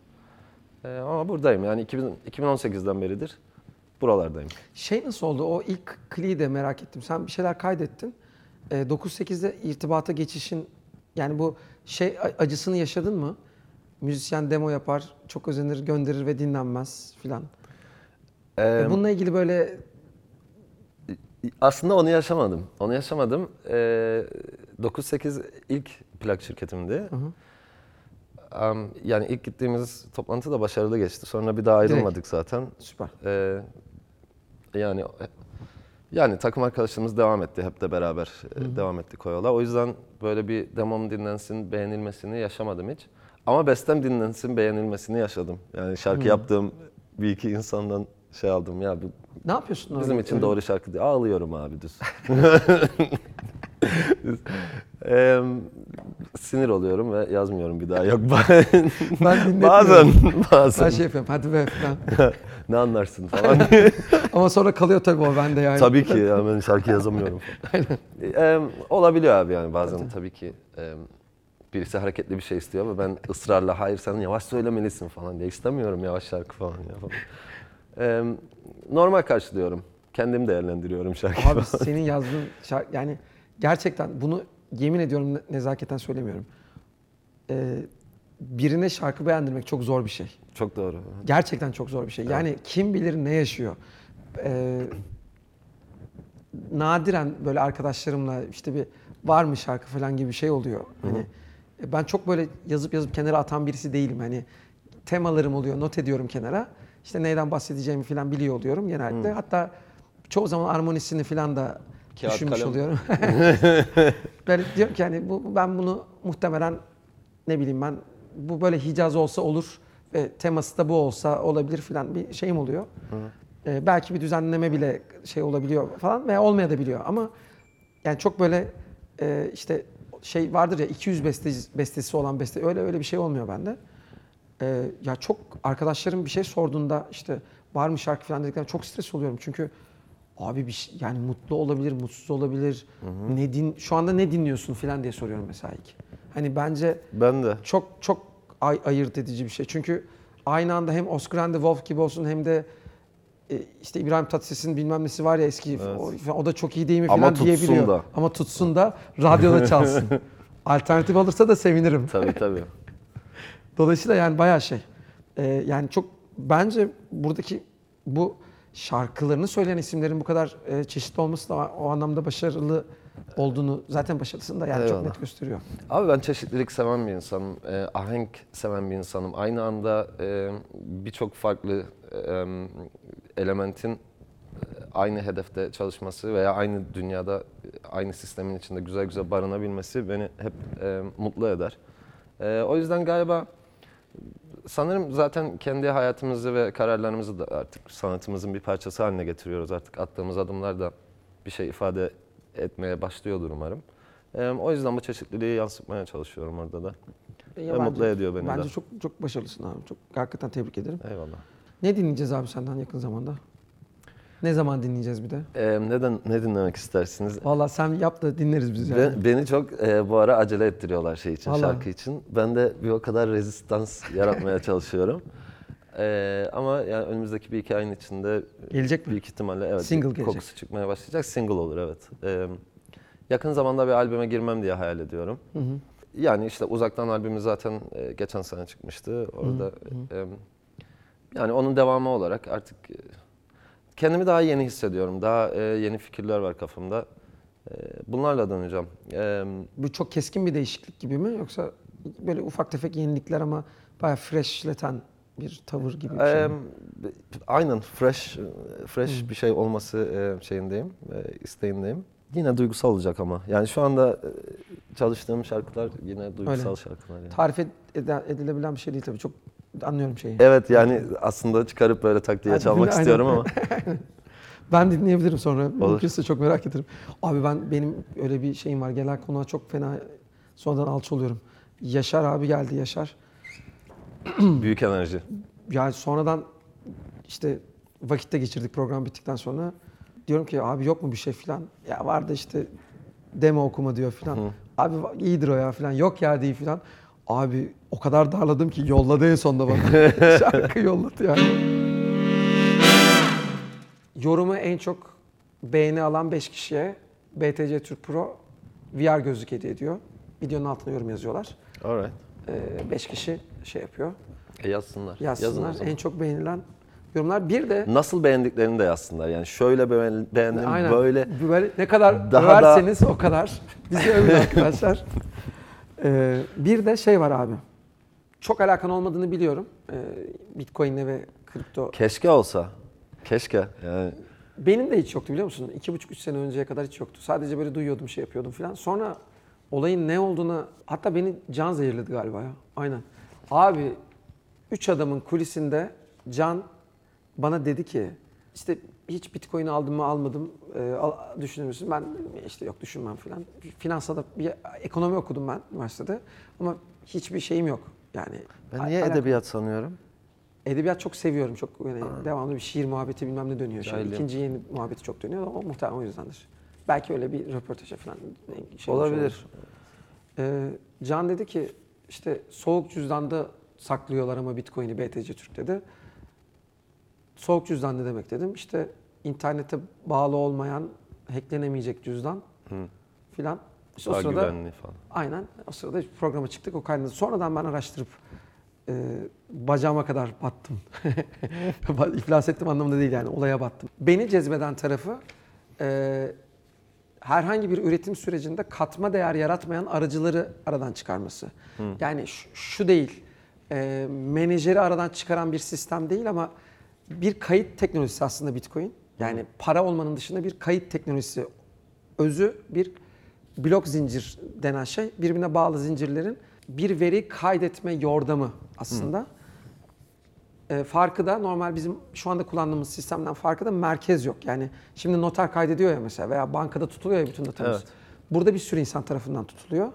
E, ama buradayım yani 2000, 2018'den beridir buralardayım. Şey nasıl oldu? O ilk kliği de merak ettim. Sen bir şeyler kaydettin. Ee, 9-8'de irtibata geçişin yani bu şey acısını yaşadın mı? Müzisyen demo yapar, çok özenir, gönderir ve dinlenmez filan. E, Bununla ilgili böyle aslında onu yaşamadım. Onu yaşamadım. E, 9-8 ilk plak şirketimdi. Am, yani ilk gittiğimiz toplantı da başarılı geçti. Sonra bir daha ayrılmadık zaten. süper. Ee, yani Yani takım arkadaşlarımız devam etti. Hep de beraber e, devam ettik o yola. O yüzden böyle bir demom dinlensin, beğenilmesini yaşamadım hiç. Ama bestem dinlensin, beğenilmesini yaşadım. Yani şarkı yaptığım bir iki insandan şey aldım ya bu Ne yapıyorsun bizim için Öyle- doğru şarkı diye. Ağlıyorum abi düz. *laughs* sinir oluyorum ve yazmıyorum bir daha. Yok *laughs* ben, Ben dinletmiyorum. bazen Ben bazen şey yapıyorum hadi be falan. *laughs* ne anlarsın falan. *laughs* Ama sonra kalıyor tabii o bende yani. Tabii ki ya ben şarkı yazamıyorum. Eee, olabiliyor abi yani bazen tabii ki eee, birisi hareketli bir şey istiyor ve ben ısrarla hayır sen yavaş söylemelisin falan diye istemiyorum yavaş şarkı falan ya falan. Eee, normal karşılıyorum. Kendim değerlendiriyorum şarkıyı. Abi senin yazdığın şarkı yani gerçekten bunu yemin ediyorum ne- nezaketen söylemiyorum. Ee, birine şarkı beğendirmek çok zor bir şey. Çok doğru. Gerçekten çok zor bir şey. Yani kim bilir ne yaşıyor. Ee, nadiren böyle arkadaşlarımla işte bir var mı şarkı falan gibi bir şey oluyor. Hani e, ben çok böyle yazıp yazıp kenara atan birisi değilim. Hani temalarım oluyor, not ediyorum kenara. İşte neyden bahsedeceğimi falan biliyor oluyorum genellikle. Hatta çoğu zaman armonisini falan da Kağıt, düşünmüş kalem. oluyorum. *laughs* böyle diyorum ki hani bu, ben bunu muhtemelen ne bileyim ben bu böyle Hicaz olsa olur ve teması da bu olsa olabilir falan bir şeyim oluyor. Ee, belki bir düzenleme bile şey olabiliyor falan veya olmayabiliyor ama yani çok böyle e, işte şey vardır ya 200 bestesi, bestesi olan beste öyle öyle bir şey olmuyor bende. Ee, ya çok arkadaşlarım bir şey sorduğunda işte var mı şarkı falan dediklerinde çok stres oluyorum çünkü abi bir şey, yani mutlu olabilir, mutsuz olabilir. Ne din şu anda ne dinliyorsun falan diye soruyorum mesela ilk. Hani bence Ben de. çok çok ay- ayırt edici bir şey. Çünkü aynı anda hem Oscar and the Wolf gibi olsun hem de e, işte İbrahim Tatlıses'in bilmem nesi var ya eski o, o da çok iyi değil mi Ama falan tutsun diyebiliyor. da. Ama tutsun da radyoda çalsın. *laughs* Alternatif alırsa da sevinirim. Tabii tabii. Dolayısıyla yani bayağı şey. Ee, yani çok bence buradaki bu şarkılarını söyleyen isimlerin bu kadar e, çeşitli olması da o anlamda başarılı olduğunu zaten başarısını da yani çok Eyvallah. net gösteriyor. Abi ben çeşitlilik seven bir insanım. e, ahenk seven bir insanım. Aynı anda e, birçok farklı e, elementin e, aynı hedefte çalışması veya aynı dünyada e, aynı sistemin içinde güzel güzel barınabilmesi beni hep e, mutlu eder. E, o yüzden galiba sanırım zaten kendi hayatımızı ve kararlarımızı da artık sanatımızın bir parçası haline getiriyoruz. Artık attığımız adımlar da bir şey ifade etmeye başlıyordur umarım. O yüzden bu çeşitliliği yansıtmaya çalışıyorum orada da. Ya Ve bence- mutlu ediyor beni Bence de. çok çok başarılısın abi. Çok hakikaten tebrik ederim. Eyvallah. Ne dinleyeceğiz abi senden yakın zamanda? Ne zaman dinleyeceğiz bir de? Ee, neden ne dinlemek istersiniz? Vallahi sen yap da dinleriz biz yani. Ben- beni çok e, bu ara acele ettiriyorlar şey için, Vallahi. şarkı için. Ben de bir o kadar rezistans yaratmaya *laughs* çalışıyorum. Ee, ama yani önümüzdeki bir iki ayın içinde Gelecek mi? büyük ihtimalle evet Single gelecek. kokusu çıkmaya başlayacak. Single olur evet. Ee, yakın zamanda bir albüme girmem diye hayal ediyorum. Yani işte uzaktan albümü zaten e, geçen sene çıkmıştı. Orada e, yani onun devamı olarak artık kendimi daha yeni hissediyorum. Daha e, yeni fikirler var kafamda. E, bunlarla döneceğim. E, Bu çok keskin bir değişiklik gibi mi yoksa böyle ufak tefek yenilikler ama bayağı freshleten bir tavır gibi bir şey e, mi? aynen fresh fresh bir şey olması e, şeyindeyim, e, isteğindeyim. Yine duygusal olacak ama. Yani şu anda e, çalıştığım şarkılar yine duygusal şarkılar. Yani. Tarif ed- ede- edilebilen bir şey değil tabii. Çok anlıyorum şeyi. Evet yani aslında çıkarıp böyle tak diye Hadi çalmak dinle, istiyorum *laughs* aynen. ama. Ben dinleyebilirim sonra. Mümkünse çok merak ederim. Abi ben benim öyle bir şeyim var. Gelen konuğa çok fena sonradan alçı oluyorum. Yaşar abi geldi Yaşar. *clears throat* Büyük enerji. Yani sonradan işte vakitte geçirdik program bittikten sonra. Diyorum ki abi yok mu bir şey filan. Ya vardı işte demo okuma diyor filan. Abi iyidir o ya filan. Yok ya değil filan. Abi o kadar darladım ki yolladı en sonunda bana. *laughs* Şarkı yolladı yani. Yorumu en çok beğeni alan 5 kişiye BTC Türk Pro VR gözlük hediye ediyor. Videonun altına yorum yazıyorlar. Alright. 5 kişi şey yapıyor. E yazsınlar. Yazın Yazsınlar. zaman. En çok beğenilen yorumlar. Bir de Nasıl beğendiklerini de yazsınlar. Yani şöyle beğen- beğendim, aynen böyle. böyle ne kadar Daha da- överseniz o kadar. Bizi övün arkadaşlar. *laughs* Ee, bir de şey var abi. Çok alakan olmadığını biliyorum. Ee, Bitcoin'le ve kripto. Keşke olsa. Keşke. Yani Benim de hiç yoktu biliyor musun? İki buçuk, üç sene önceye kadar hiç yoktu. Sadece böyle duyuyordum, şey yapıyordum falan. Sonra olayın ne olduğunu, hatta beni Can zehirledi galiba ya. Aynen. Abi, üç adamın kulisinde Can bana dedi ki, işte hiç bitcoin aldım mı almadım e, al- düşünür müsün? Ben işte yok düşünmem falan. Finansada bir ekonomi okudum ben üniversitede ama hiçbir şeyim yok. Yani Ben niye al- edebiyat sanıyorum? Edebiyat çok seviyorum. Çok yani devamlı bir şiir muhabbeti bilmem ne dönüyor. Şimdi Cahilim. ikinci yeni muhabbeti çok dönüyor. O muhtemelen o yüzdendir. Belki öyle bir röportaja falan şey Olabilir. Ee, Can dedi ki işte soğuk cüzdanda saklıyorlar ama Bitcoin'i BTC Türk dedi. Soğuk cüzdan ne demek dedim. İşte internete bağlı olmayan, hacklenemeyecek cüzdan filan. İşte o Daha sırada güvenli falan. Aynen. O sırada programa çıktık. O kaynadı. Sonradan ben araştırıp e, bacağıma kadar battım. *laughs* İflas ettim anlamında değil yani. Olaya battım. Beni cezbeden tarafı e, herhangi bir üretim sürecinde katma değer yaratmayan aracıları aradan çıkarması. Yani şu, şu değil. E, menajeri aradan çıkaran bir sistem değil ama bir kayıt teknolojisi aslında Bitcoin. Yani para olmanın dışında bir kayıt teknolojisi özü bir blok zincir denen şey birbirine bağlı zincirlerin bir veri kaydetme yordamı aslında. Ee, farkı da normal bizim şu anda kullandığımız sistemden farkı da merkez yok. Yani şimdi noter kaydediyor ya mesela veya bankada tutuluyor ya bütün datamız. Evet. Burada bir sürü insan tarafından tutuluyor.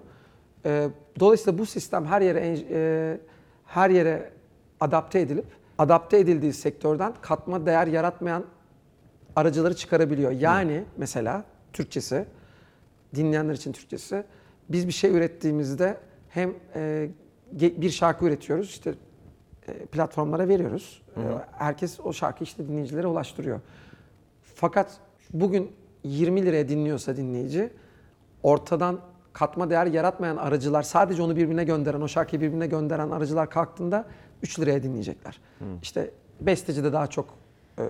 Ee, dolayısıyla bu sistem her yere e, her yere adapte edilip adapte edildiği sektörden katma değer yaratmayan aracıları çıkarabiliyor. Yani mesela Türkçesi dinleyenler için Türkçesi biz bir şey ürettiğimizde hem e, bir şarkı üretiyoruz işte e, platformlara veriyoruz. E, herkes o şarkıyı işte dinleyicilere ulaştırıyor. Fakat bugün 20 liraya dinliyorsa dinleyici ortadan katma değer yaratmayan aracılar sadece onu birbirine gönderen o şarkıyı birbirine gönderen aracılar kalktığında 3 liraya dinleyecekler. İşte besteci de daha çok e,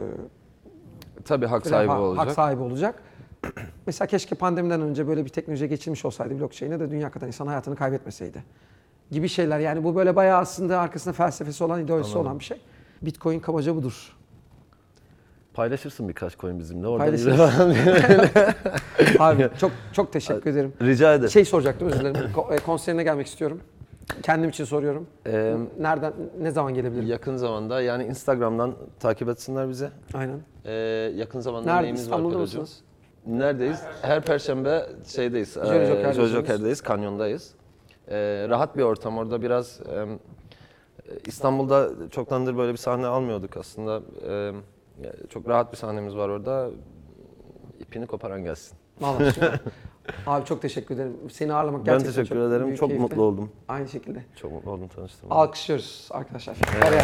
Tabii hak sahibi olacak. Hak sahibi olacak. Mesela keşke pandemiden önce böyle bir teknolojiye geçilmiş olsaydı blockchain'e de dünya kadar insan hayatını kaybetmeseydi. Gibi şeyler yani bu böyle bayağı aslında arkasında felsefesi olan, ideolojisi olan bir şey. Bitcoin kabaca budur. Paylaşırsın birkaç coin bizimle. Orada Paylaşırız. Abi *laughs* çok çok teşekkür ederim. Rica ederim. Şey soracaktım özür dilerim. Ko- e, Konserine gelmek istiyorum. Kendim için soruyorum. Ee, Nereden, ne zaman gelebilirim? yakın zamanda yani Instagram'dan takip etsinler bize. Aynen. Ee, yakın zamanda Nerede? neyimiz var İstanbul'da Pelocuğum? mısınız? Neredeyiz? Her perşembe şeydeyiz. Jolly eee, Joker'desiniz. Jolly Joker'deyiz, kanyondayız. Eee, rahat bir ortam orada biraz em, İstanbul'da çoktandır böyle bir sahne almıyorduk aslında. Em, çok rahat bir sahnemiz var orada. İpini koparan gelsin. Vallahi süper. *laughs* Abi çok teşekkür ederim. Seni ağırlamak Ben gerçekten teşekkür çok ederim. büyük Çok keyifti. mutlu oldum. Aynı şekilde. Çok mutlu oldum tanıştığıma. Alkışlıyoruz arkadaşlar. Oraya.